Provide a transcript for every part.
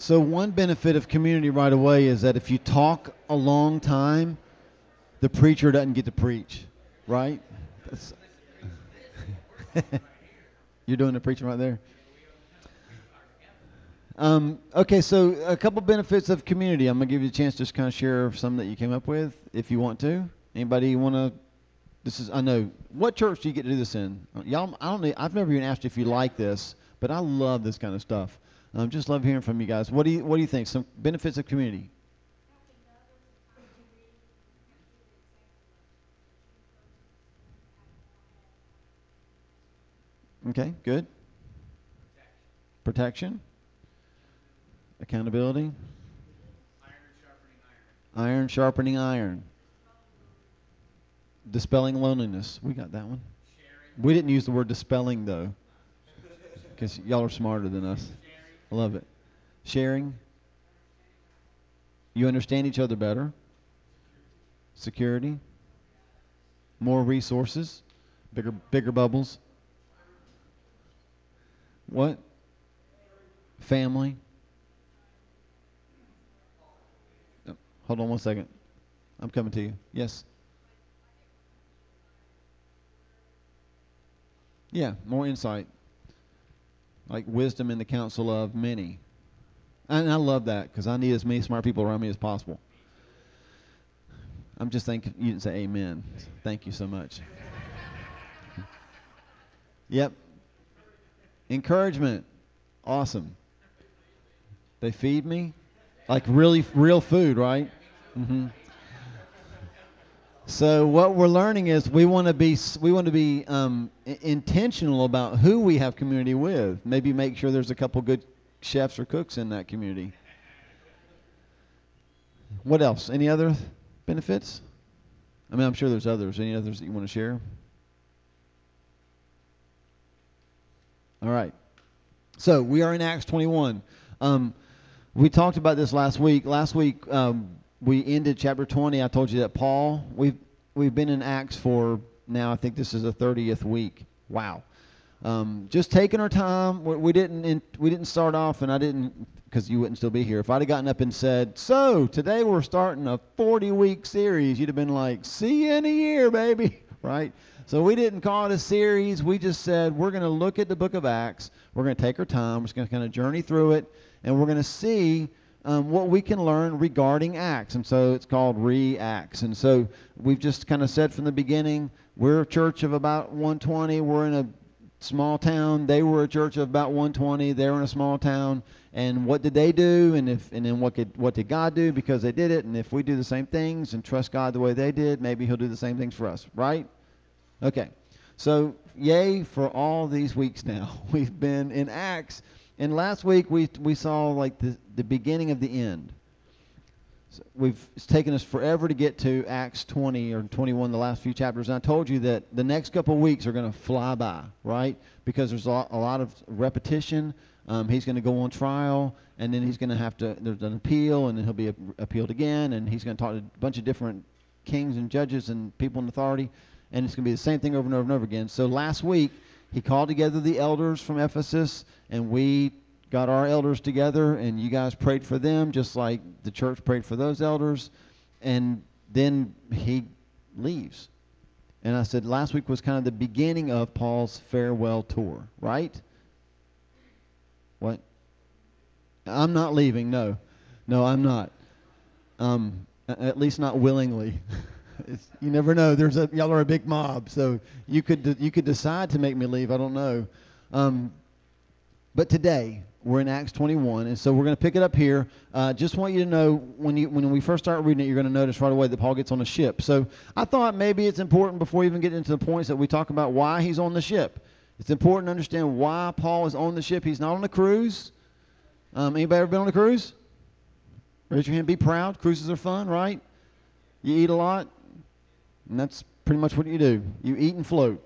So one benefit of community right away is that if you talk a long time, the preacher doesn't get to preach, right? You're doing the preaching right there. Um, okay, so a couple benefits of community. I'm gonna give you a chance to just kind of share some that you came up with, if you want to. Anybody want to? This is I know. What church do you get to do this in? Y'all, I don't. I've never even asked if you like this, but I love this kind of stuff. Um, just love hearing from you guys. What do you What do you think? Some benefits of community. Okay, good. Protection. Accountability. Iron sharpening iron. Dispelling loneliness. We got that one. We didn't use the word dispelling though, because y'all are smarter than us. I love it. Sharing. You understand each other better. Security. More resources. Bigger bigger bubbles. What? Family. Oh, hold on one second. I'm coming to you. Yes. Yeah, more insight. Like wisdom in the counsel of many. And I love that because I need as many smart people around me as possible. I'm just thinking you didn't say amen. Thank you so much. yep. Encouragement. Awesome. They feed me like really real food, right? Mm-hmm. So what we're learning is we want to be we want to be um, intentional about who we have community with. Maybe make sure there's a couple good chefs or cooks in that community. What else? Any other benefits? I mean, I'm sure there's others. Any others that you want to share? All right. So we are in Acts 21. Um, we talked about this last week. Last week um, we ended chapter 20. I told you that Paul. We've we've been in Acts for now. I think this is the 30th week. Wow. Um, just taking our time. We, we didn't in, we didn't start off, and I didn't because you wouldn't still be here. If I'd have gotten up and said, "So today we're starting a 40 week series," you'd have been like, "See you in a year, baby." Right? So we didn't call it a series. We just said we're going to look at the book of Acts. We're going to take our time. We're just going to kind of journey through it, and we're going to see um, what we can learn regarding Acts. And so it's called Re-Acts. And so we've just kind of said from the beginning, we're a church of about 120. We're in a small town. They were a church of about 120. They were in a small town. And what did they do? And if and then what did what did God do because they did it? And if we do the same things and trust God the way they did, maybe He'll do the same things for us, right? Okay. So, yay for all these weeks now. We've been in Acts, and last week we we saw like the the beginning of the end. So we've it's taken us forever to get to Acts 20 or 21, the last few chapters. And I told you that the next couple of weeks are going to fly by, right? Because there's a lot, a lot of repetition. Um, he's going to go on trial, and then he's going to have to. There's an appeal, and then he'll be appealed again, and he's going to talk to a bunch of different kings and judges and people in authority and it's going to be the same thing over and over and over again. So last week, he called together the elders from Ephesus, and we got our elders together, and you guys prayed for them, just like the church prayed for those elders. And then he leaves. And I said last week was kind of the beginning of Paul's farewell tour, right? What? I'm not leaving. No, no, I'm not. Um, at least not willingly. You never know. There's a y'all are a big mob, so you could you could decide to make me leave. I don't know. Um, but today we're in Acts 21, and so we're going to pick it up here. Uh, just want you to know when you when we first start reading it, you're going to notice right away that Paul gets on a ship. So I thought maybe it's important before we even get into the points that we talk about why he's on the ship. It's important to understand why Paul is on the ship. He's not on a cruise. Um, anybody ever been on a cruise? Raise your hand. Be proud. Cruises are fun, right? You eat a lot. And that's pretty much what you do. You eat and float.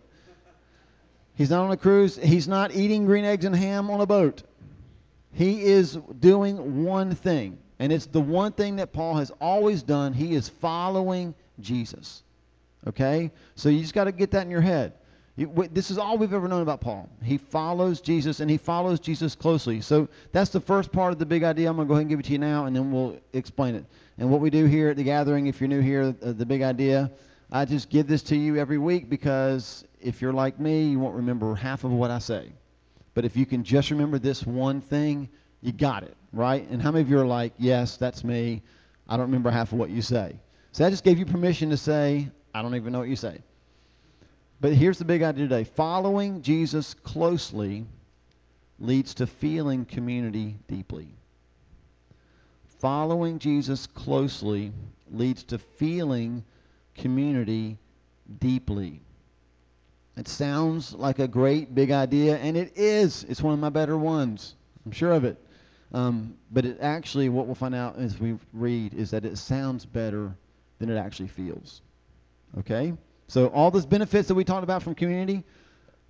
He's not on a cruise. He's not eating green eggs and ham on a boat. He is doing one thing. And it's the one thing that Paul has always done. He is following Jesus. Okay? So you just got to get that in your head. This is all we've ever known about Paul. He follows Jesus and he follows Jesus closely. So that's the first part of the big idea. I'm going to go ahead and give it to you now and then we'll explain it. And what we do here at the gathering, if you're new here, uh, the big idea, I just give this to you every week because if you're like me, you won't remember half of what I say. But if you can just remember this one thing, you got it, right? And how many of you are like, yes, that's me. I don't remember half of what you say. So I just gave you permission to say, I don't even know what you say. But here's the big idea today following Jesus closely leads to feeling community deeply. Following Jesus closely leads to feeling community deeply. It sounds like a great big idea, and it is. It's one of my better ones. I'm sure of it. Um, but it actually, what we'll find out as we read, is that it sounds better than it actually feels. Okay? So all those benefits that we talked about from community,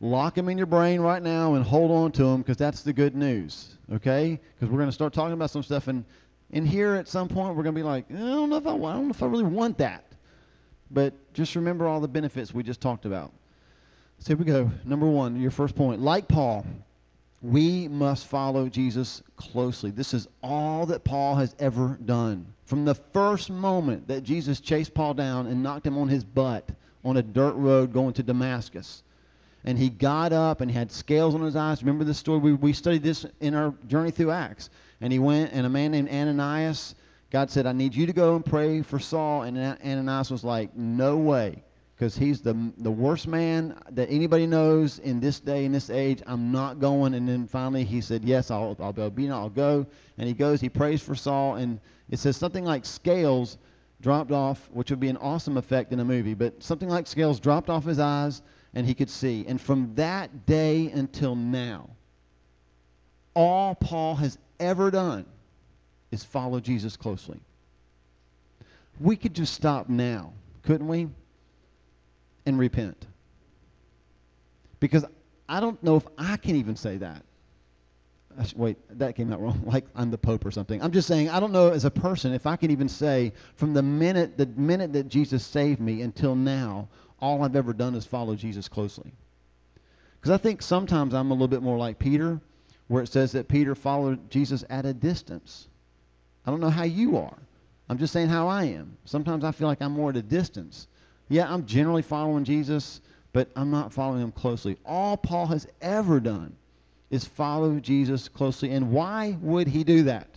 lock them in your brain right now and hold on to them because that's the good news. Okay? Because we're going to start talking about some stuff, and in here at some point we're going to be like, I don't know if I, I don't know if I really want that. But just remember all the benefits we just talked about. So here we go. Number one, your first point. Like Paul, we must follow Jesus closely. This is all that Paul has ever done. From the first moment that Jesus chased Paul down and knocked him on his butt on a dirt road going to Damascus, and he got up and had scales on his eyes. Remember this story? We, we studied this in our journey through Acts. And he went, and a man named Ananias, God said, I need you to go and pray for Saul. And Ananias was like, No way because he's the the worst man that anybody knows in this day in this age. I'm not going. And then finally he said, Yes, I'll I'll be obedient. I'll go. And he goes. He prays for Saul, and it says something like scales dropped off, which would be an awesome effect in a movie. But something like scales dropped off his eyes, and he could see. And from that day until now, all Paul has ever done is follow Jesus closely. We could just stop now, couldn't we? and repent. Because I don't know if I can even say that. Wait, that came out wrong. Like I'm the Pope or something. I'm just saying I don't know as a person if I can even say from the minute the minute that Jesus saved me until now, all I've ever done is follow Jesus closely. Because I think sometimes I'm a little bit more like Peter, where it says that Peter followed Jesus at a distance. I don't know how you are. I'm just saying how I am. Sometimes I feel like I'm more at a distance. Yeah, I'm generally following Jesus, but I'm not following him closely. All Paul has ever done is follow Jesus closely. And why would he do that?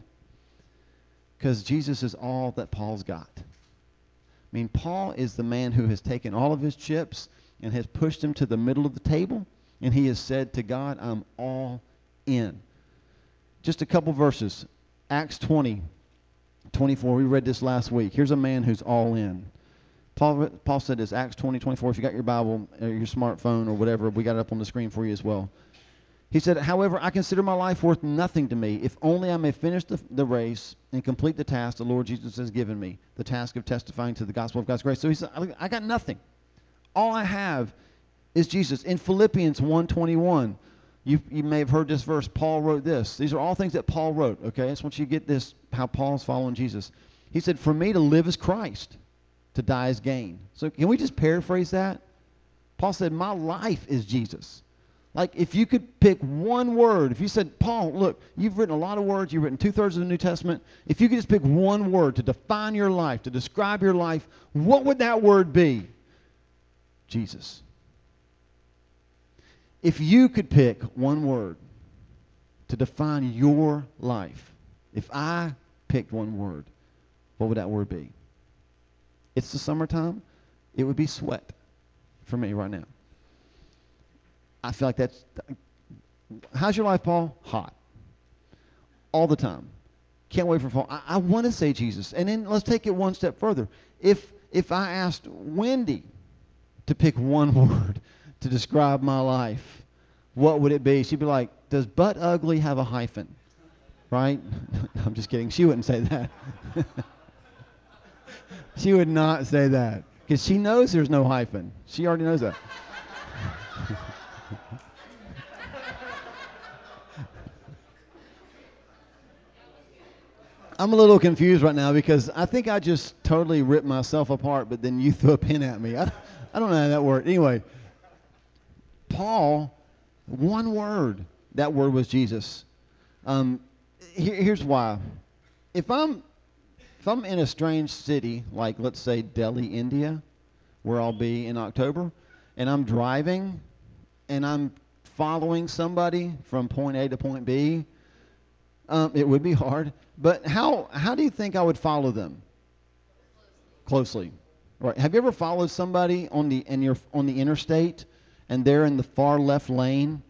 Because Jesus is all that Paul's got. I mean, Paul is the man who has taken all of his chips and has pushed them to the middle of the table, and he has said to God, I'm all in. Just a couple verses. Acts 20, 24. We read this last week. Here's a man who's all in. Paul, Paul said this, Acts 20, 24. If you got your Bible or your smartphone or whatever, we got it up on the screen for you as well. He said, However, I consider my life worth nothing to me, if only I may finish the, the race and complete the task the Lord Jesus has given me, the task of testifying to the gospel of God's grace. So he said, I got nothing. All I have is Jesus. In Philippians 1.21, you, you may have heard this verse. Paul wrote this. These are all things that Paul wrote, okay? I just want you to get this, how Paul's following Jesus. He said, For me to live is Christ to die is gain. So can we just paraphrase that? Paul said, My life is Jesus. Like if you could pick one word, if you said, Paul, look, you've written a lot of words, you've written two thirds of the New Testament. If you could just pick one word to define your life, to describe your life, what would that word be? Jesus. If you could pick one word to define your life, if I picked one word, what would that word be? it's the summertime, it would be sweat for me right now. I feel like that's. How's your life, Paul? Hot. All the time. Can't wait for fall. I, I want to say Jesus. And then let's take it one step further. If if I asked Wendy to pick one word to describe my life, what would it be? She'd be like, "Does butt ugly have a hyphen?" Right? I'm just kidding. She wouldn't say that. She would not say that because she knows there's no hyphen. She already knows that. I'm a little confused right now because I think I just totally ripped myself apart, but then you threw a pin at me. I, I don't know how that worked. Anyway, Paul, one word, that word was Jesus. Um, here, here's why. If I'm if I'm in a strange city, like let's say Delhi, India, where I'll be in October, and I'm driving and I'm following somebody from point A to point B, um, it would be hard. But how how do you think I would follow them? Closely. Right. Have you ever followed somebody on the in your on the interstate and they're in the far left lane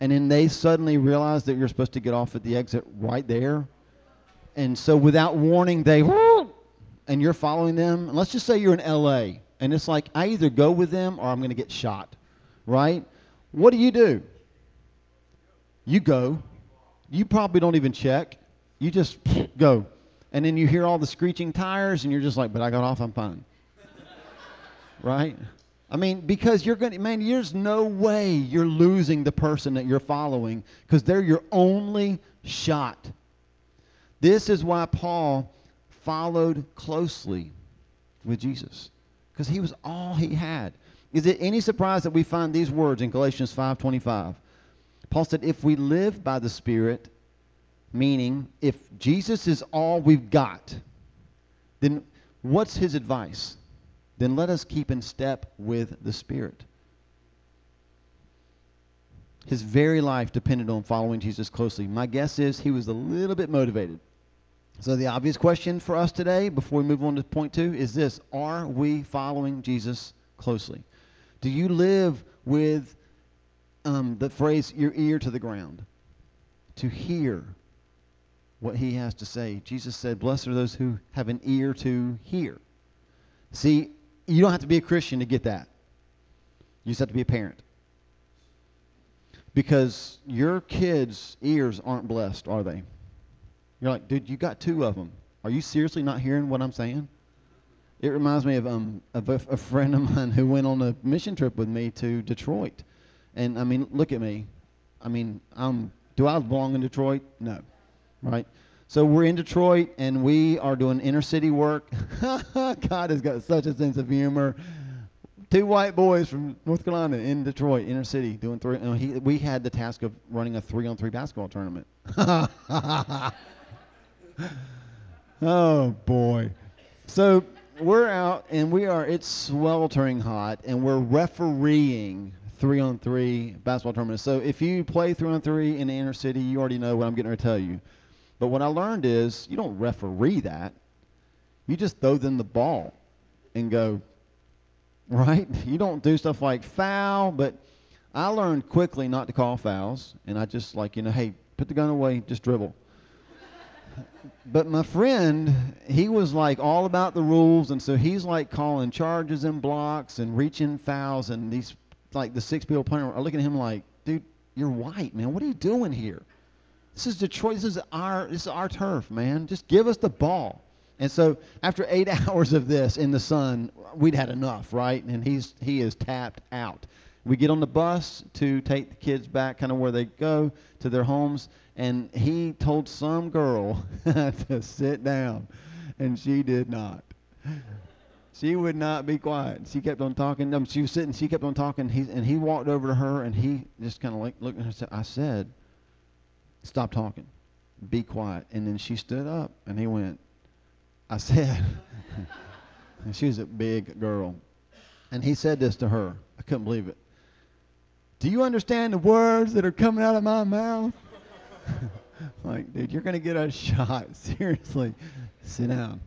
and then they suddenly realize that you're supposed to get off at the exit right there? And so without warning they and you're following them. And let's just say you're in LA and it's like I either go with them or I'm going to get shot. Right? What do you do? You go. You probably don't even check. You just go. And then you hear all the screeching tires and you're just like, but I got off, I'm fine. right? I mean, because you're going to, man, there's no way you're losing the person that you're following because they're your only shot. This is why Paul followed closely with Jesus because he was all he had. Is it any surprise that we find these words in Galatians 5:25? Paul said, "If we live by the Spirit, meaning if Jesus is all we've got, then what's his advice? Then let us keep in step with the Spirit." His very life depended on following Jesus closely. My guess is he was a little bit motivated. So the obvious question for us today, before we move on to point two, is this: Are we following Jesus closely? Do you live with um, the phrase "your ear to the ground" to hear what He has to say? Jesus said, "Blessed are those who have an ear to hear." See, you don't have to be a Christian to get that. You just have to be a parent. Because your kids' ears aren't blessed, are they? You're like, dude, you got two of them. Are you seriously not hearing what I'm saying? It reminds me of um of a, a friend of mine who went on a mission trip with me to Detroit, and I mean, look at me. I mean, I'm do I belong in Detroit? No, right? So we're in Detroit and we are doing inner city work. God has got such a sense of humor. Two white boys from North Carolina in Detroit, inner city, doing three. He, we had the task of running a three-on-three basketball tournament. oh boy! So we're out and we are. It's sweltering hot, and we're refereeing three on three basketball tournaments. So if you play three on three in the inner city, you already know what I'm getting ready to tell you. But what I learned is you don't referee that. You just throw them the ball and go, right? You don't do stuff like foul, but I learned quickly not to call fouls, and I just like, you know, hey, put the gun away, just dribble. but my friend, he was like all about the rules, and so he's like calling charges and blocks and reaching fouls, and these like the six people playing are looking at him like, dude, you're white, man. What are you doing here? This is Detroit. This is our this is our turf, man. Just give us the ball. And so after eight hours of this in the sun, we'd had enough, right? And he's he is tapped out. We get on the bus to take the kids back, kind of where they go to their homes, and he told some girl to sit down, and she did not. She would not be quiet. She kept on talking. She was sitting. She kept on talking. He and he walked over to her, and he just kind of looked at her. And said, "I said, stop talking, be quiet." And then she stood up, and he went, "I said." and she was a big girl, and he said this to her. I couldn't believe it. Do you understand the words that are coming out of my mouth? like, dude, you're gonna get a shot. Seriously, sit down,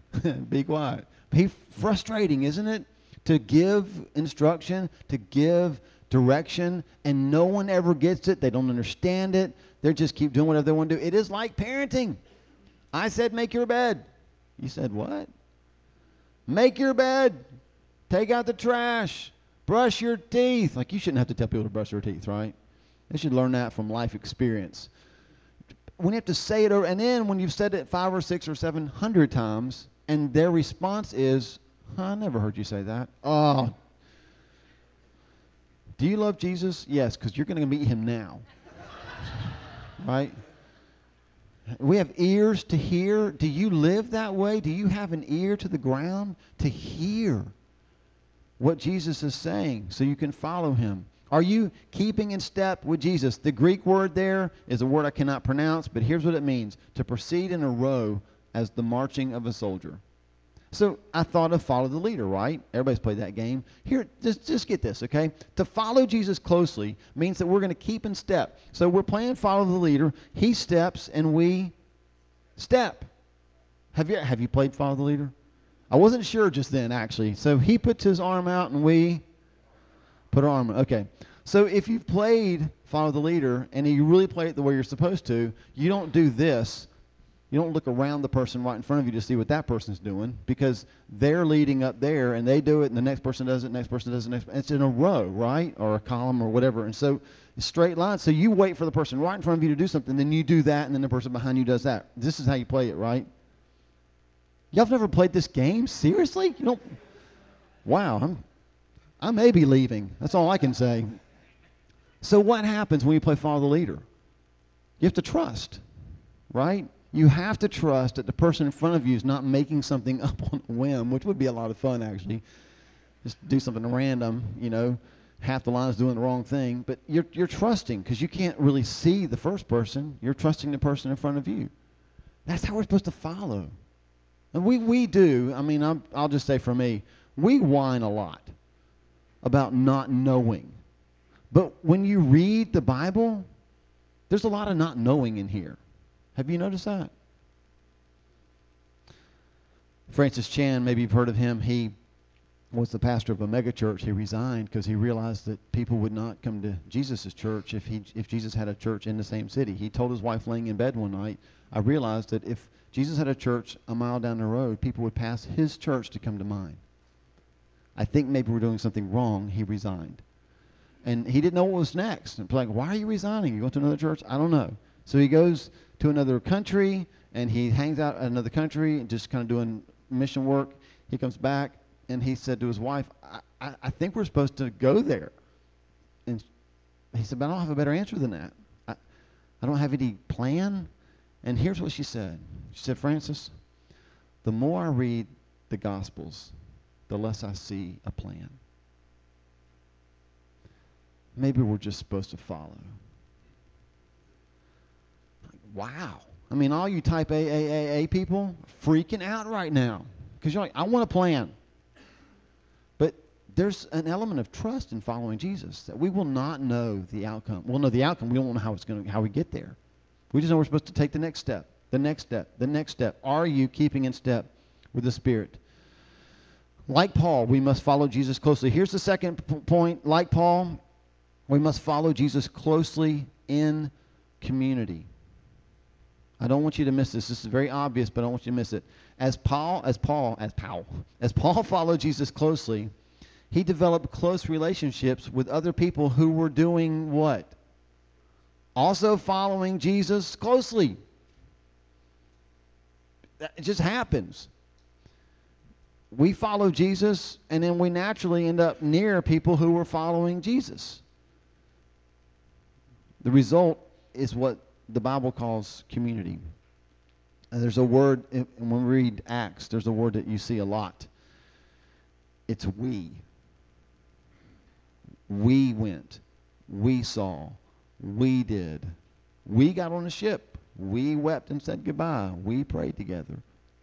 be quiet. Be frustrating, isn't it? To give instruction, to give direction, and no one ever gets it. They don't understand it. They just keep doing whatever they want to do. It is like parenting. I said, make your bed. You said, what? Make your bed. Take out the trash. Brush your teeth. Like, you shouldn't have to tell people to brush their teeth, right? They should learn that from life experience. When you have to say it over, and then when you've said it five or six or seven hundred times, and their response is, I never heard you say that. Oh. Do you love Jesus? Yes, because you're going to meet him now. Right? We have ears to hear. Do you live that way? Do you have an ear to the ground to hear what Jesus is saying so you can follow him? Are you keeping in step with Jesus? The Greek word there is a word I cannot pronounce, but here's what it means to proceed in a row as the marching of a soldier. So I thought of follow the leader, right? Everybody's played that game. Here, just just get this, okay? To follow Jesus closely means that we're going to keep in step. So we're playing follow the leader. He steps and we step. Have you have you played follow the leader? I wasn't sure just then actually. So he puts his arm out and we put our arm. Okay. So if you've played follow the leader and you really play it the way you're supposed to, you don't do this you don't look around the person right in front of you to see what that person's doing because they're leading up there and they do it and the next person does it, next person does it, next it's in a row, right? Or a column or whatever. And so straight line. So you wait for the person right in front of you to do something, then you do that, and then the person behind you does that. This is how you play it, right? Y'all have never played this game? Seriously? You don't Wow, I'm I may be leaving. That's all I can say. So what happens when you play follow the leader? You have to trust, right? You have to trust that the person in front of you is not making something up on a whim, which would be a lot of fun actually. Just do something random, you know, half the line is doing the wrong thing, but you're you're trusting because you can't really see the first person. You're trusting the person in front of you. That's how we're supposed to follow. And we we do. I mean, I'm, I'll just say for me, we whine a lot about not knowing. But when you read the Bible, there's a lot of not knowing in here. Have you noticed that? Francis Chan, maybe you've heard of him. He was the pastor of a megachurch. He resigned because he realized that people would not come to Jesus' church if he if Jesus had a church in the same city. He told his wife laying in bed one night, I realized that if Jesus had a church a mile down the road, people would pass his church to come to mine. I think maybe we're doing something wrong. He resigned. And he didn't know what was next. And like, why are you resigning? You going to another church? I don't know. So he goes to another country and he hangs out in another country, and just kind of doing mission work. He comes back and he said to his wife, I, I, I think we're supposed to go there. And he said, but I don't have a better answer than that. I, I don't have any plan. And here's what she said. She said, Francis, the more I read the Gospels, the less I see a plan. Maybe we're just supposed to follow. Wow. I mean, all you type AAAA people freaking out right now because you're like, I want a plan. But there's an element of trust in following Jesus that we will not know the outcome. We'll know the outcome. We don't know how it's going to, how we get there. We just know we're supposed to take the next step, the next step, the next step. Are you keeping in step with the Spirit? Like Paul, we must follow Jesus closely. Here's the second p- point. Like Paul, we must follow Jesus closely in community. I don't want you to miss this. This is very obvious, but I don't want you to miss it. As Paul, as Paul, as Paul, as Paul followed Jesus closely, he developed close relationships with other people who were doing what? Also following Jesus closely. It just happens. We follow Jesus, and then we naturally end up near people who were following Jesus. The result is what the Bible calls community. And there's a word, and when we read Acts, there's a word that you see a lot. It's we. We went. We saw. We did. We got on a ship. We wept and said goodbye. We prayed together.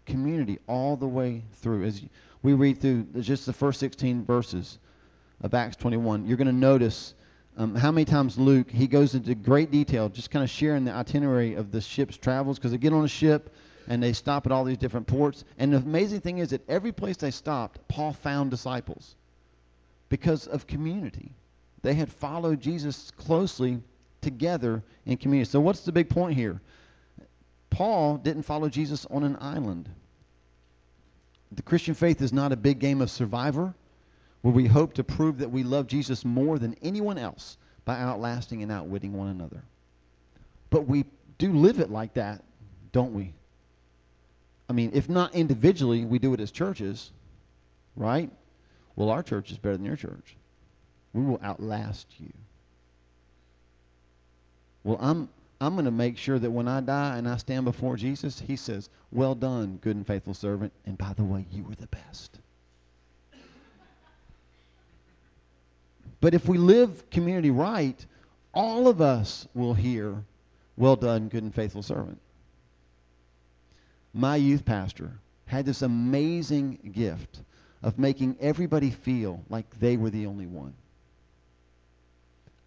Community all the way through. As we read through just the first 16 verses of Acts 21, you're going to notice um, how many times Luke, he goes into great detail, just kind of sharing the itinerary of the ship's travels, because they get on a ship and they stop at all these different ports. And the amazing thing is that every place they stopped, Paul found disciples because of community. They had followed Jesus closely together in community. So, what's the big point here? Paul didn't follow Jesus on an island. The Christian faith is not a big game of survivor where we hope to prove that we love Jesus more than anyone else by outlasting and outwitting one another. But we do live it like that, don't we? I mean, if not individually, we do it as churches, right? Well, our church is better than your church. We will outlast you. Well, I'm I'm going to make sure that when I die and I stand before Jesus, he says, "Well done, good and faithful servant, and by the way, you were the best." But if we live community right, all of us will hear, Well done, good and faithful servant. My youth pastor had this amazing gift of making everybody feel like they were the only one.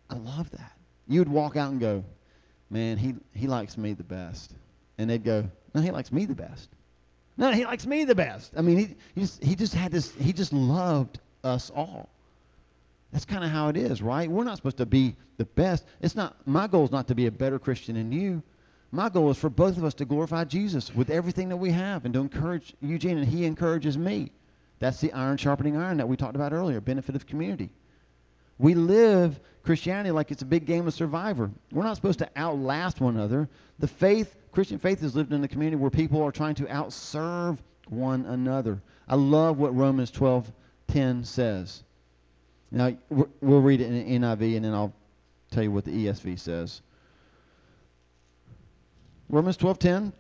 I love that. You would walk out and go, Man, he, he likes me the best. And they'd go, No, he likes me the best. No, he likes me the best. I mean, he, he, just, he just had this, he just loved us all. That's kind of how it is, right? We're not supposed to be the best. It's not my goal is not to be a better Christian than you. My goal is for both of us to glorify Jesus with everything that we have and to encourage Eugene and he encourages me. That's the iron sharpening iron that we talked about earlier, benefit of community. We live Christianity like it's a big game of survivor. We're not supposed to outlast one another. The faith, Christian faith, is lived in a community where people are trying to outserve one another. I love what Romans 12:10 says. Now we'll read it in NIV, and then I'll tell you what the ESV says. Romans 12:10.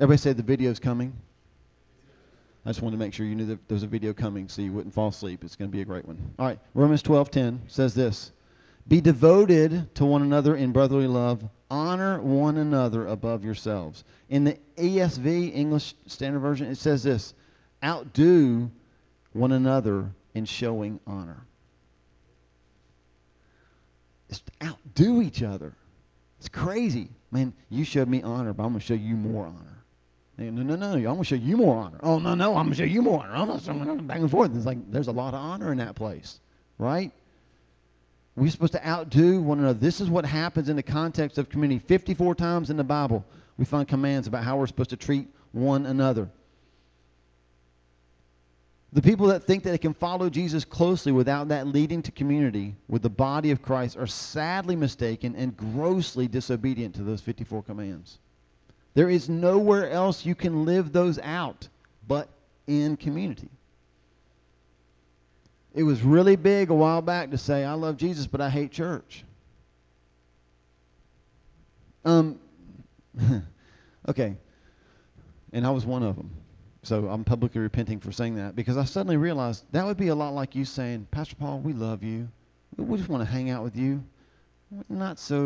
Everybody say the video's coming. I just wanted to make sure you knew that there was a video coming so you wouldn't fall asleep. It's going to be a great one. All right, Romans 12:10 says this: Be devoted to one another in brotherly love. Honor one another above yourselves. In the ESV, English Standard Version, it says this: Outdo one another in showing honor. It's outdo each other. It's crazy. Man, you showed me honor, but I'm going to show you more honor. No, no, no, I'm going to show you more honor. Oh, no, no, I'm going to show you more honor. I'm not back and forth. It's like there's a lot of honor in that place, right? We're supposed to outdo one another. This is what happens in the context of community. 54 times in the Bible, we find commands about how we're supposed to treat one another. The people that think that they can follow Jesus closely without that leading to community with the body of Christ are sadly mistaken and grossly disobedient to those 54 commands. There is nowhere else you can live those out but in community. It was really big a while back to say, I love Jesus, but I hate church. Um, okay. And I was one of them. So I'm publicly repenting for saying that because I suddenly realized that would be a lot like you saying, Pastor Paul, we love you. We just want to hang out with you. Not so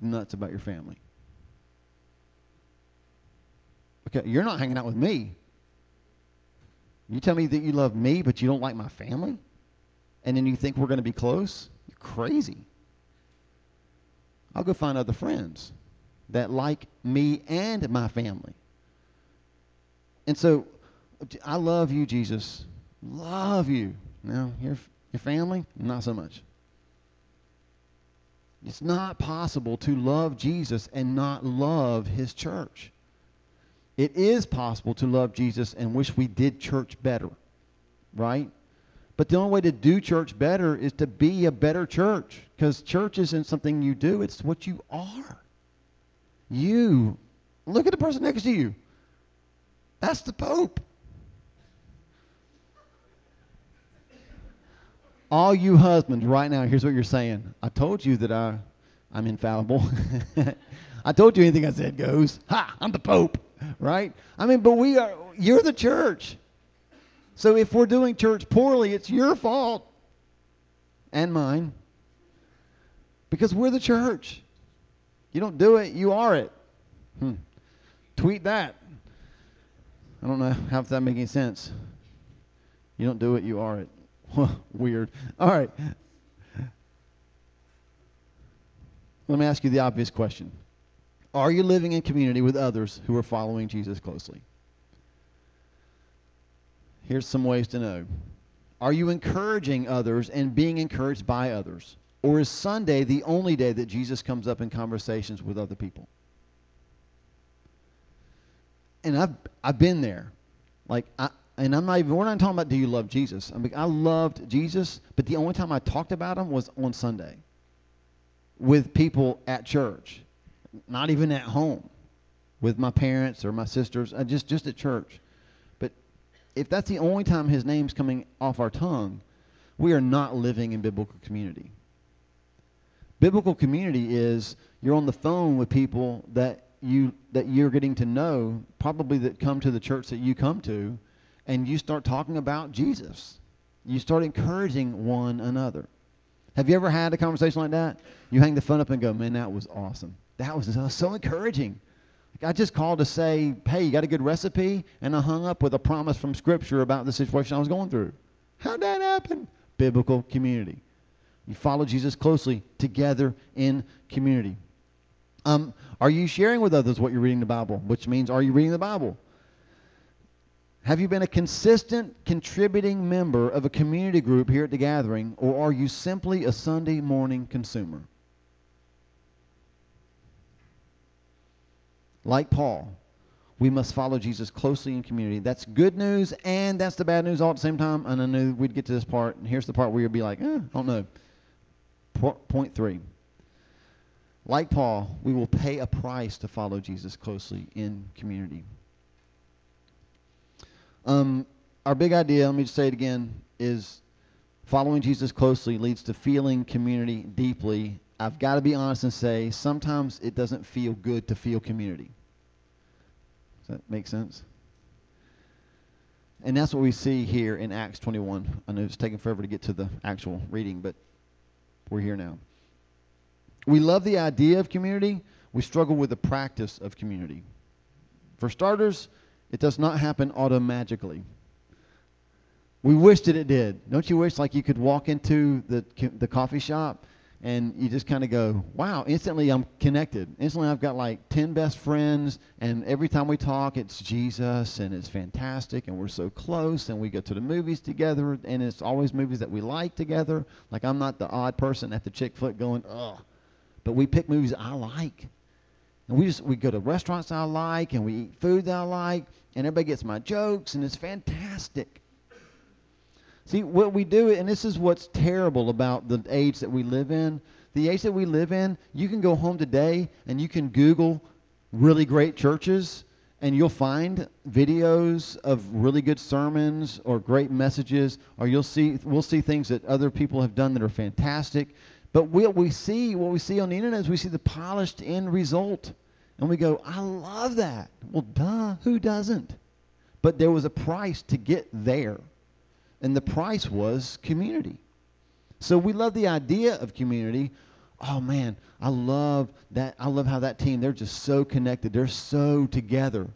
nuts about your family. Okay, you're not hanging out with me. You tell me that you love me, but you don't like my family? And then you think we're going to be close? You're crazy. I'll go find other friends that like me and my family. And so I love you, Jesus. Love you. Now, your, your family, not so much. It's not possible to love Jesus and not love his church. It is possible to love Jesus and wish we did church better, right? But the only way to do church better is to be a better church because church isn't something you do, it's what you are. You. Look at the person next to you. That's the Pope. All you husbands right now, here's what you're saying. I told you that I, I'm infallible. I told you anything I said goes. Ha! I'm the Pope right? I mean, but we are, you're the church. So if we're doing church poorly, it's your fault and mine because we're the church. You don't do it, you are it. Hmm. Tweet that. I don't know how that making sense. You don't do it, you are it. Weird. All right. Let me ask you the obvious question. Are you living in community with others who are following Jesus closely? Here's some ways to know. Are you encouraging others and being encouraged by others? Or is Sunday the only day that Jesus comes up in conversations with other people? And I've I've been there. Like I and I'm not even we're not talking about do you love Jesus. I mean I loved Jesus, but the only time I talked about him was on Sunday with people at church not even at home with my parents or my sisters, uh, just just at church. But if that's the only time his name's coming off our tongue, we are not living in biblical community. Biblical community is you're on the phone with people that you that you're getting to know, probably that come to the church that you come to, and you start talking about Jesus. You start encouraging one another. Have you ever had a conversation like that? You hang the phone up and go, man, that was awesome. That was uh, so encouraging. I just called to say, hey, you got a good recipe? And I hung up with a promise from Scripture about the situation I was going through. How'd that happen? Biblical community. You follow Jesus closely together in community. Um, are you sharing with others what you're reading the Bible? Which means, are you reading the Bible? Have you been a consistent contributing member of a community group here at the gathering, or are you simply a Sunday morning consumer? Like Paul, we must follow Jesus closely in community. That's good news and that's the bad news all at the same time. And I knew we'd get to this part. And here's the part where you'd be like, eh, I don't know. Point three. Like Paul, we will pay a price to follow Jesus closely in community. Um, our big idea, let me just say it again, is following Jesus closely leads to feeling community deeply. I've got to be honest and say sometimes it doesn't feel good to feel community. Does that make sense? And that's what we see here in Acts 21. I know it's taking forever to get to the actual reading, but we're here now. We love the idea of community. We struggle with the practice of community. For starters, it does not happen automatically. We wish that it did. Don't you wish like you could walk into the the coffee shop and you just kind of go, wow, instantly I'm connected. Instantly I've got like 10 best friends, and every time we talk, it's Jesus, and it's fantastic, and we're so close, and we go to the movies together, and it's always movies that we like together. Like I'm not the odd person at the chick flick going, ugh. But we pick movies I like. And we just we go to restaurants I like and we eat food that I like and everybody gets my jokes and it's fantastic. See, what we do, and this is what's terrible about the age that we live in. The age that we live in, you can go home today and you can Google really great churches and you'll find videos of really good sermons or great messages or you'll see we'll see things that other people have done that are fantastic but what we see, what we see on the internet is we see the polished end result. And we go, I love that. Well, duh, who doesn't? But there was a price to get there. And the price was community. So we love the idea of community. Oh man, I love that. I love how that team, they're just so connected. They're so together.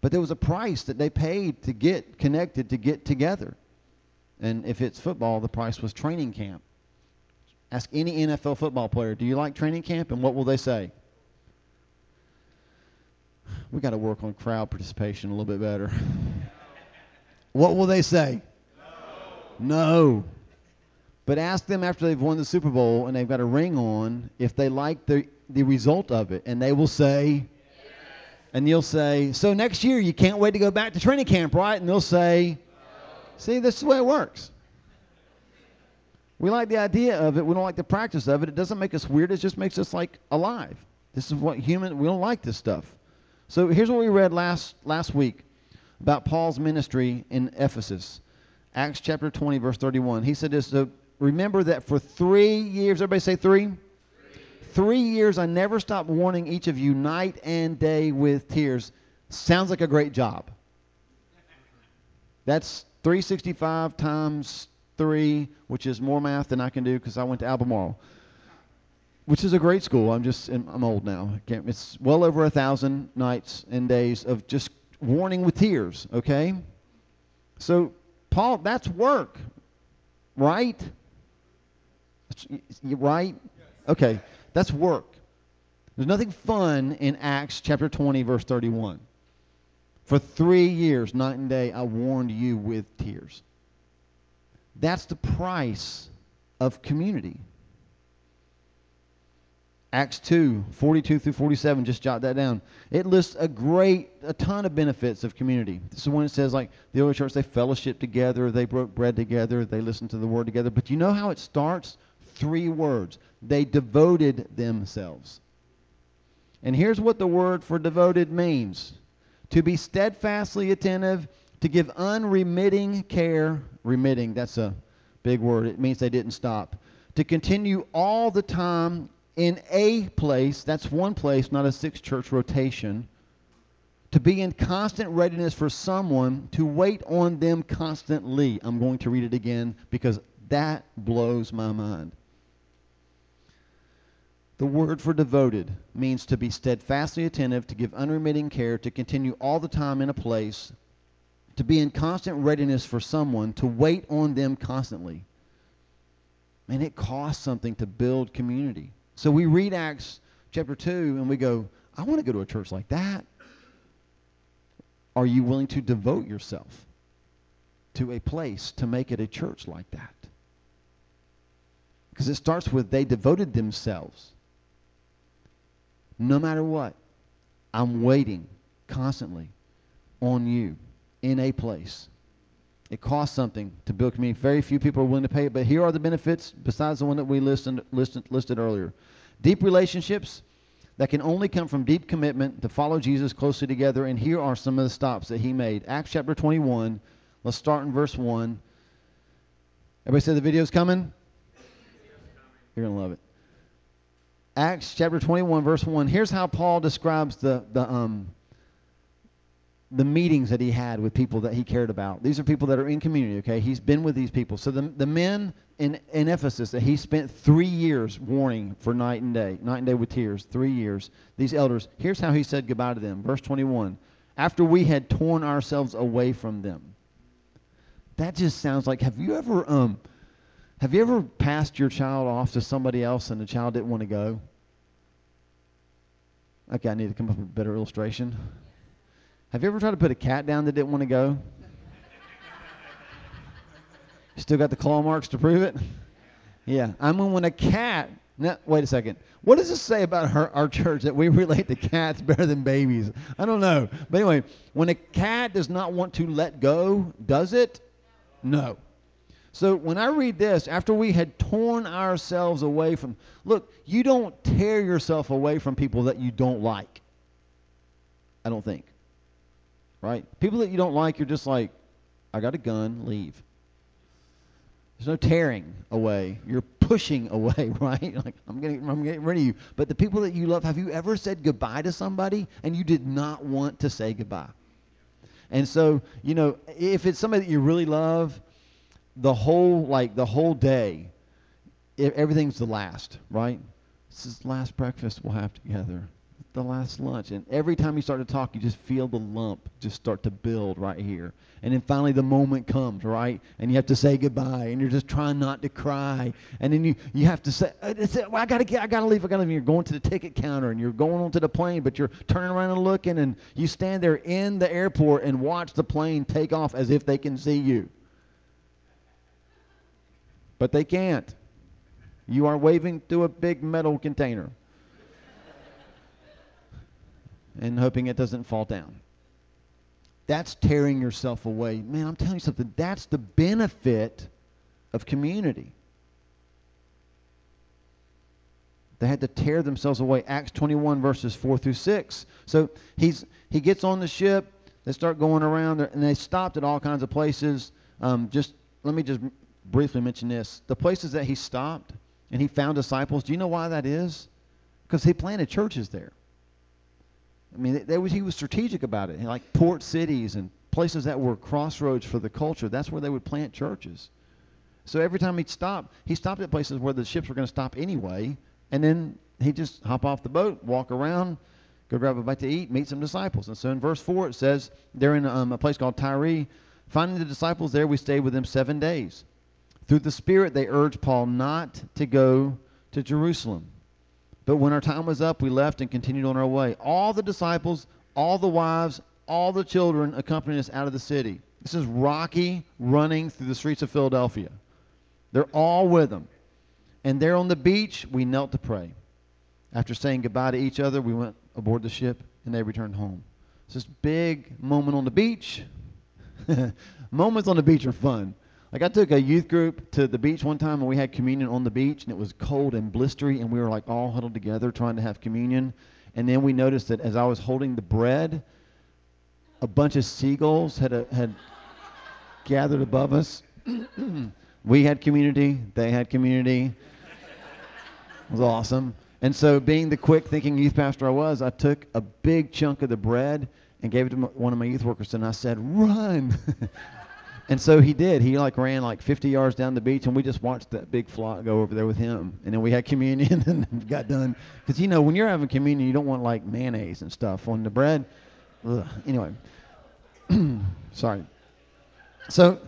But there was a price that they paid to get connected, to get together. And if it's football, the price was training camp. Ask any NFL football player, do you like training camp? And what will they say? We got to work on crowd participation a little bit better. what will they say? No. no. But ask them after they've won the Super Bowl and they've got a ring on if they like the, the result of it. And they will say, yes. and you'll say, so next year you can't wait to go back to training camp, right? And they'll say, no. see, this is the way it works. We like the idea of it. We don't like the practice of it. It doesn't make us weird. It just makes us like alive. This is what human. We don't like this stuff. So here's what we read last last week about Paul's ministry in Ephesus. Acts chapter 20, verse 31. He said this. So remember that for three years. Everybody say three. Three, three years I never stopped warning each of you night and day with tears. Sounds like a great job. That's 365 times three, which is more math than I can do because I went to Albemarle, which is a great school. I'm just I'm old now. it's well over a thousand nights and days of just warning with tears. Okay, so Paul, that's work, right? Right? Okay, that's work. There's nothing fun in Acts chapter 20, verse 31. For three years, night and day, I warned you with tears. That's the price of community. Acts 2, 42 through 47, just jot that down. It lists a great, a ton of benefits of community. This is when it says, like, the early church, they fellowship together, they broke bread together, they listened to the word together. But you know how it starts? Three words. They devoted themselves. And here's what the word for devoted means to be steadfastly attentive to give unremitting care, remitting, that's a big word. It means they didn't stop. To continue all the time in a place, that's one place, not a six church rotation. to be in constant readiness for someone to wait on them constantly. I'm going to read it again because that blows my mind. The word for devoted means to be steadfastly attentive, to give unremitting care, to continue all the time in a place, to be in constant readiness for someone, to wait on them constantly. And it costs something to build community. So we read Acts chapter 2 and we go, I want to go to a church like that. Are you willing to devote yourself to a place to make it a church like that? Because it starts with they devoted themselves. No matter what, I'm waiting constantly on you in a place. It costs something to build community. Very few people are willing to pay it, but here are the benefits besides the one that we listed, listed, listed earlier. Deep relationships that can only come from deep commitment to follow Jesus closely together. And here are some of the stops that he made. Acts chapter 21. Let's start in verse 1. Everybody say the video's coming? You're going to love it. Acts chapter 21, verse 1. Here's how Paul describes the, the, um, the meetings that he had with people that he cared about. These are people that are in community, okay? He's been with these people. So the, the men in, in Ephesus that he spent three years warning for night and day, night and day with tears, three years, these elders, here's how he said goodbye to them. Verse 21. After we had torn ourselves away from them. That just sounds like, have you ever, um, have you ever passed your child off to somebody else and the child didn't want to go? Okay, I need to come up with a better illustration. Have you ever tried to put a cat down that didn't want to go? Still got the claw marks to prove it? Yeah. I mean, when a cat. Wait a second. What does this say about her, our church that we relate to cats better than babies? I don't know. But anyway, when a cat does not want to let go, does it? No. So when I read this, after we had torn ourselves away from, look, you don't tear yourself away from people that you don't like. I don't think. Right? People that you don't like, you're just like, I got a gun, leave. There's no tearing away. You're pushing away, right? Like I'm getting, I'm getting rid of you. But the people that you love, have you ever said goodbye to somebody and you did not want to say goodbye? And so, you know, if it's somebody that you really love, the whole like the whole day, everything's the last, right? This is the last breakfast we'll have together, the last lunch, and every time you start to talk, you just feel the lump just start to build right here, and then finally the moment comes, right? And you have to say goodbye, and you're just trying not to cry, and then you you have to say, uh, well, I gotta get, I gotta leave, I gotta leave. And you're going to the ticket counter, and you're going onto the plane, but you're turning around and looking, and you stand there in the airport and watch the plane take off as if they can see you. But they can't. You are waving through a big metal container and hoping it doesn't fall down. That's tearing yourself away. Man, I'm telling you something. That's the benefit of community. They had to tear themselves away. Acts 21 verses 4 through 6. So he's he gets on the ship. They start going around, and they stopped at all kinds of places. Um, just let me just briefly mention this. The places that he stopped and he found disciples, do you know why that is? Because he planted churches there. I mean, was, he was strategic about it. Like port cities and places that were crossroads for the culture, that's where they would plant churches. So every time he'd stop, he stopped at places where the ships were going to stop anyway, and then he'd just hop off the boat, walk around, go grab a bite to eat, meet some disciples. And so in verse 4 it says, they're in um, a place called Tyre. Finding the disciples there, we stayed with them seven days. Through the Spirit, they urged Paul not to go to Jerusalem. But when our time was up, we left and continued on our way. All the disciples, all the wives, all the children accompanied us out of the city. This is Rocky running through the streets of Philadelphia. They're all with him. And there on the beach, we knelt to pray. After saying goodbye to each other, we went aboard the ship and they returned home. It's this big moment on the beach. Moments on the beach are fun. Like I took a youth group to the beach one time and we had communion on the beach and it was cold and blistery and we were like all huddled together trying to have communion. And then we noticed that as I was holding the bread, a bunch of seagulls had a, had gathered above us. we had community, they had community. It was awesome. And so being the quick thinking youth pastor I was, I took a big chunk of the bread and gave it to one of my youth workers, and I said, "Run!" and so he did. He like ran like 50 yards down the beach, and we just watched that big flock go over there with him. And then we had communion and got done. Because you know, when you're having communion, you don't want like mayonnaise and stuff on the bread. Ugh. Anyway, sorry. So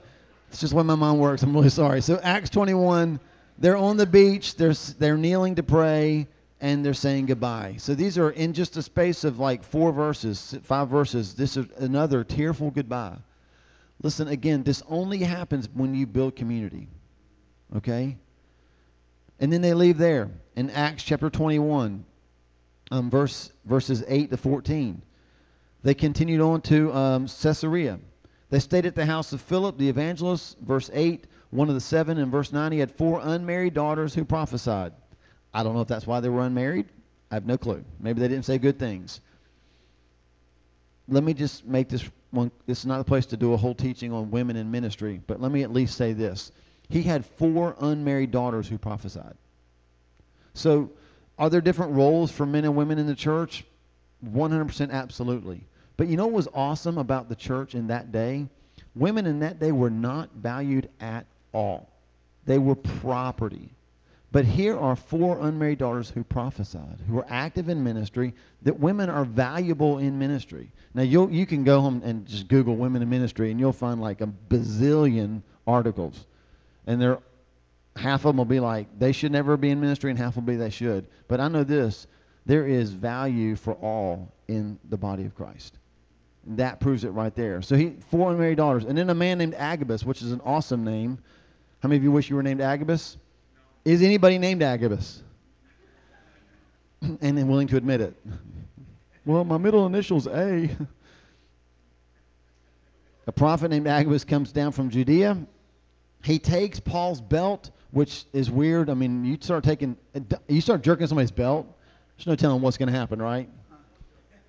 it's just the way my mind works. I'm really sorry. So Acts 21, they're on the beach. They're they're kneeling to pray and they're saying goodbye. So these are in just a space of like four verses, five verses. This is another tearful goodbye. Listen again. This only happens when you build community. Okay. And then they leave there in Acts chapter 21, um, verse verses 8 to 14. They continued on to um, Caesarea. They stayed at the house of Philip the evangelist, verse 8, one of the seven, and verse 9, he had four unmarried daughters who prophesied. I don't know if that's why they were unmarried. I have no clue. Maybe they didn't say good things. Let me just make this one. This is not the place to do a whole teaching on women in ministry, but let me at least say this. He had four unmarried daughters who prophesied. So, are there different roles for men and women in the church? 100% absolutely. But you know what was awesome about the church in that day? Women in that day were not valued at all. They were property. But here are four unmarried daughters who prophesied, who were active in ministry, that women are valuable in ministry. Now, you you can go home and just Google women in ministry, and you'll find like a bazillion articles. And they're, half of them will be like, they should never be in ministry, and half will be they should. But I know this there is value for all in the body of Christ that proves it right there. So he four unmarried daughters, and then a man named Agabus, which is an awesome name. How many of you wish you were named Agabus? Is anybody named Agabus? and then willing to admit it. Well, my middle initial's A. A prophet named Agabus comes down from Judea. He takes Paul's belt, which is weird. I mean, you start taking, you start jerking somebody's belt. There's no telling what's going to happen, right?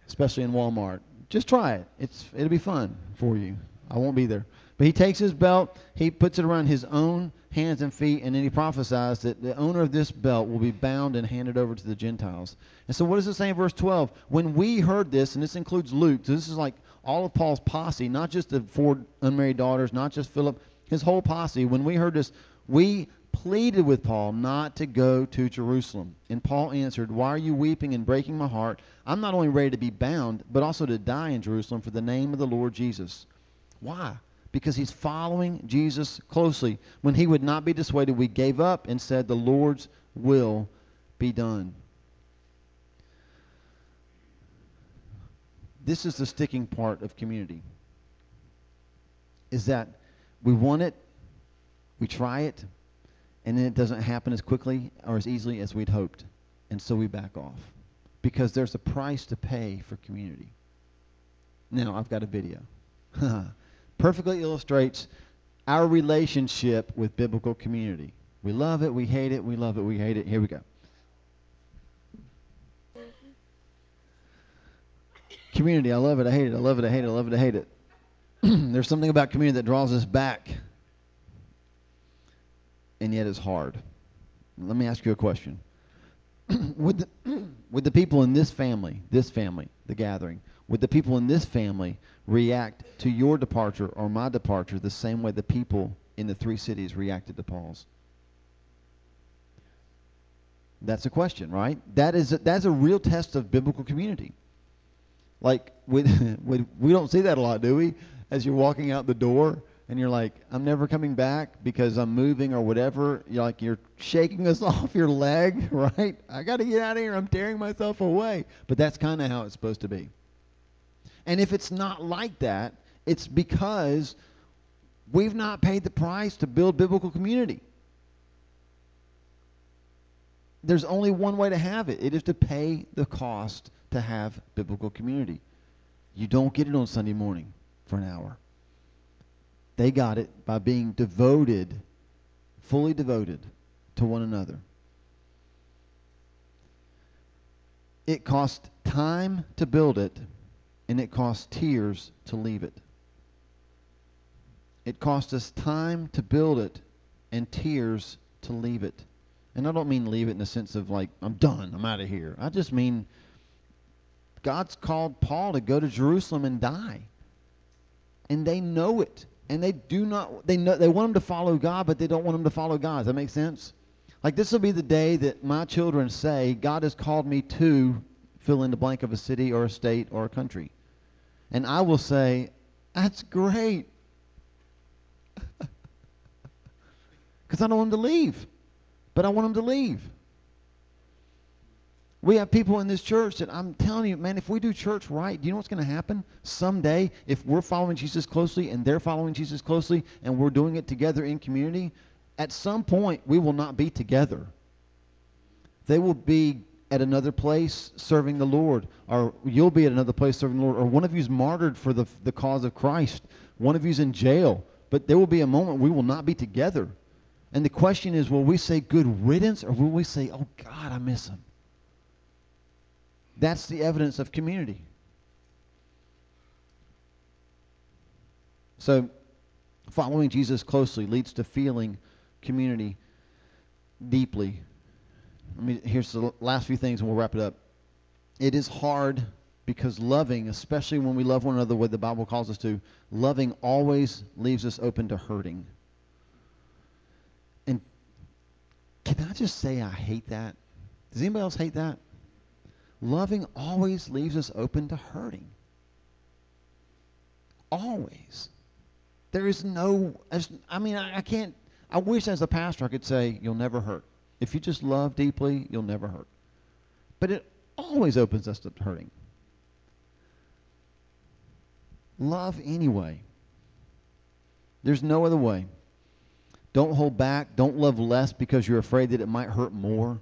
Especially in Walmart. Just try it. It's it'll be fun for you. I won't be there. But he takes his belt, he puts it around his own hands and feet, and then he prophesies that the owner of this belt will be bound and handed over to the Gentiles. And so, what does it say in verse 12? When we heard this, and this includes Luke, so this is like all of Paul's posse, not just the four unmarried daughters, not just Philip, his whole posse. When we heard this, we pleaded with Paul not to go to Jerusalem. And Paul answered, Why are you weeping and breaking my heart? I'm not only ready to be bound, but also to die in Jerusalem for the name of the Lord Jesus. Why? Because he's following Jesus closely. When he would not be dissuaded, we gave up and said, The Lord's will be done. This is the sticking part of community. Is that we want it, we try it, and then it doesn't happen as quickly or as easily as we'd hoped. And so we back off because there's a price to pay for community. Now, I've got a video. Perfectly illustrates our relationship with biblical community. We love it, we hate it, we love it, we hate it. Here we go. Community, I love it, I hate it, I love it, I hate it, I love it, I hate it. There's something about community that draws us back and yet it's hard. Let me ask you a question. would, the, would the people in this family, this family, the gathering, would the people in this family react to your departure or my departure the same way the people in the three cities reacted to Paul's? That's a question, right? That is a, that's a real test of biblical community. Like we, we we don't see that a lot, do we? As you're walking out the door, and you're like, I'm never coming back because I'm moving or whatever, you're like you're shaking us off your leg, right? I got to get out of here. I'm tearing myself away. But that's kind of how it's supposed to be. And if it's not like that, it's because we've not paid the price to build biblical community. There's only one way to have it. It is to pay the cost to have biblical community. You don't get it on Sunday morning for an hour. They got it by being devoted, fully devoted to one another. It cost time to build it, and it cost tears to leave it. It cost us time to build it and tears to leave it. And I don't mean leave it in the sense of like, I'm done, I'm out of here. I just mean God's called Paul to go to Jerusalem and die. And they know it. And they do not they know they want him to follow God, but they don't want him to follow God. Does that make sense? Like this will be the day that my children say, God has called me to fill in the blank of a city or a state or a country. And I will say, That's great. Because I don't want them to leave. But I want them to leave. We have people in this church that I'm telling you, man, if we do church right, do you know what's going to happen? Someday, if we're following Jesus closely and they're following Jesus closely and we're doing it together in community, at some point we will not be together. They will be at another place serving the Lord, or you'll be at another place serving the Lord, or one of you's martyred for the, the cause of Christ. One of you's in jail. But there will be a moment we will not be together. And the question is, will we say good riddance, or will we say, oh God, I miss him? That's the evidence of community. So, following Jesus closely leads to feeling community deeply. Here's the last few things, and we'll wrap it up. It is hard because loving, especially when we love one another the way the Bible calls us to, loving always leaves us open to hurting. And can I just say I hate that? Does anybody else hate that? Loving always leaves us open to hurting. Always. There is no, I mean, I, I can't, I wish as a pastor I could say, you'll never hurt. If you just love deeply, you'll never hurt. But it always opens us to hurting. Love anyway. There's no other way. Don't hold back. Don't love less because you're afraid that it might hurt more.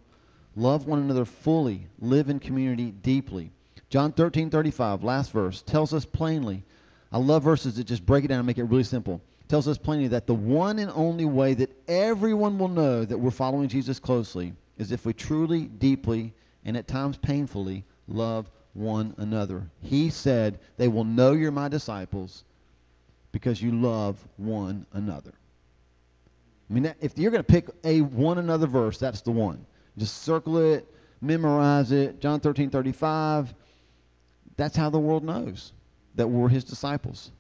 Love one another fully. Live in community deeply. John 13, 35, last verse, tells us plainly. I love verses that just break it down and make it really simple. Tells us plainly that the one and only way that everyone will know that we're following Jesus closely is if we truly, deeply, and at times painfully love one another. He said, They will know you're my disciples because you love one another. I mean, if you're going to pick a one another verse, that's the one. Just circle it, memorize it. John 13, 35. That's how the world knows that we're his disciples.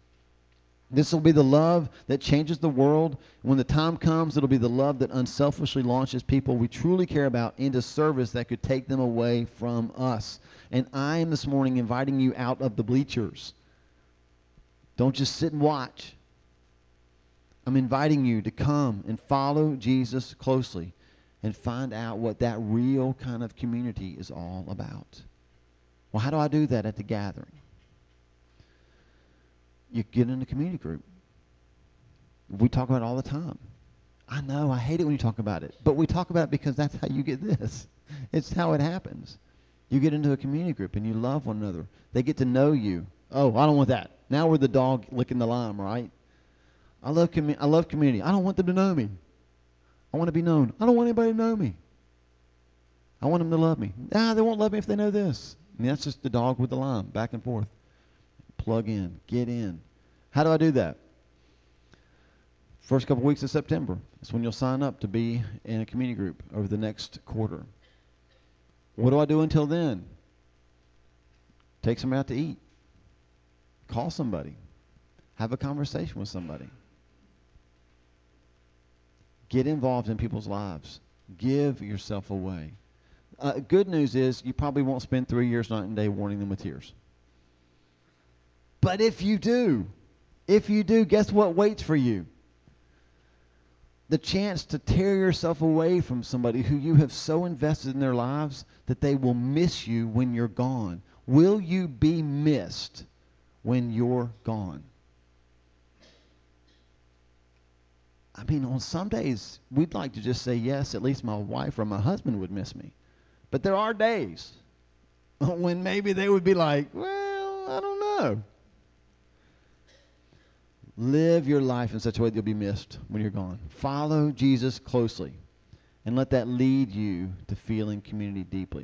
This will be the love that changes the world. When the time comes, it'll be the love that unselfishly launches people we truly care about into service that could take them away from us. And I am this morning inviting you out of the bleachers. Don't just sit and watch. I'm inviting you to come and follow Jesus closely and find out what that real kind of community is all about. Well, how do I do that at the gathering? You get in a community group. We talk about it all the time. I know, I hate it when you talk about it, but we talk about it because that's how you get this. It's how it happens. You get into a community group and you love one another. They get to know you. Oh, I don't want that. Now we're the dog licking the lime, right? I love commu- I love community. I don't want them to know me. I want to be known. I don't want anybody to know me. I want them to love me. Ah, they won't love me if they know this. Mean, that's just the dog with the lime, back and forth. Plug in, get in. How do I do that? First couple weeks of September. That's when you'll sign up to be in a community group over the next quarter. What do I do until then? Take somebody out to eat. Call somebody. Have a conversation with somebody. Get involved in people's lives. Give yourself away. Uh, good news is you probably won't spend three years night and day warning them with tears. But if you do, if you do, guess what waits for you? The chance to tear yourself away from somebody who you have so invested in their lives that they will miss you when you're gone. Will you be missed when you're gone? I mean, on some days, we'd like to just say yes, at least my wife or my husband would miss me. But there are days when maybe they would be like, well, I don't know. Live your life in such a way that you'll be missed when you're gone. Follow Jesus closely and let that lead you to feeling community deeply.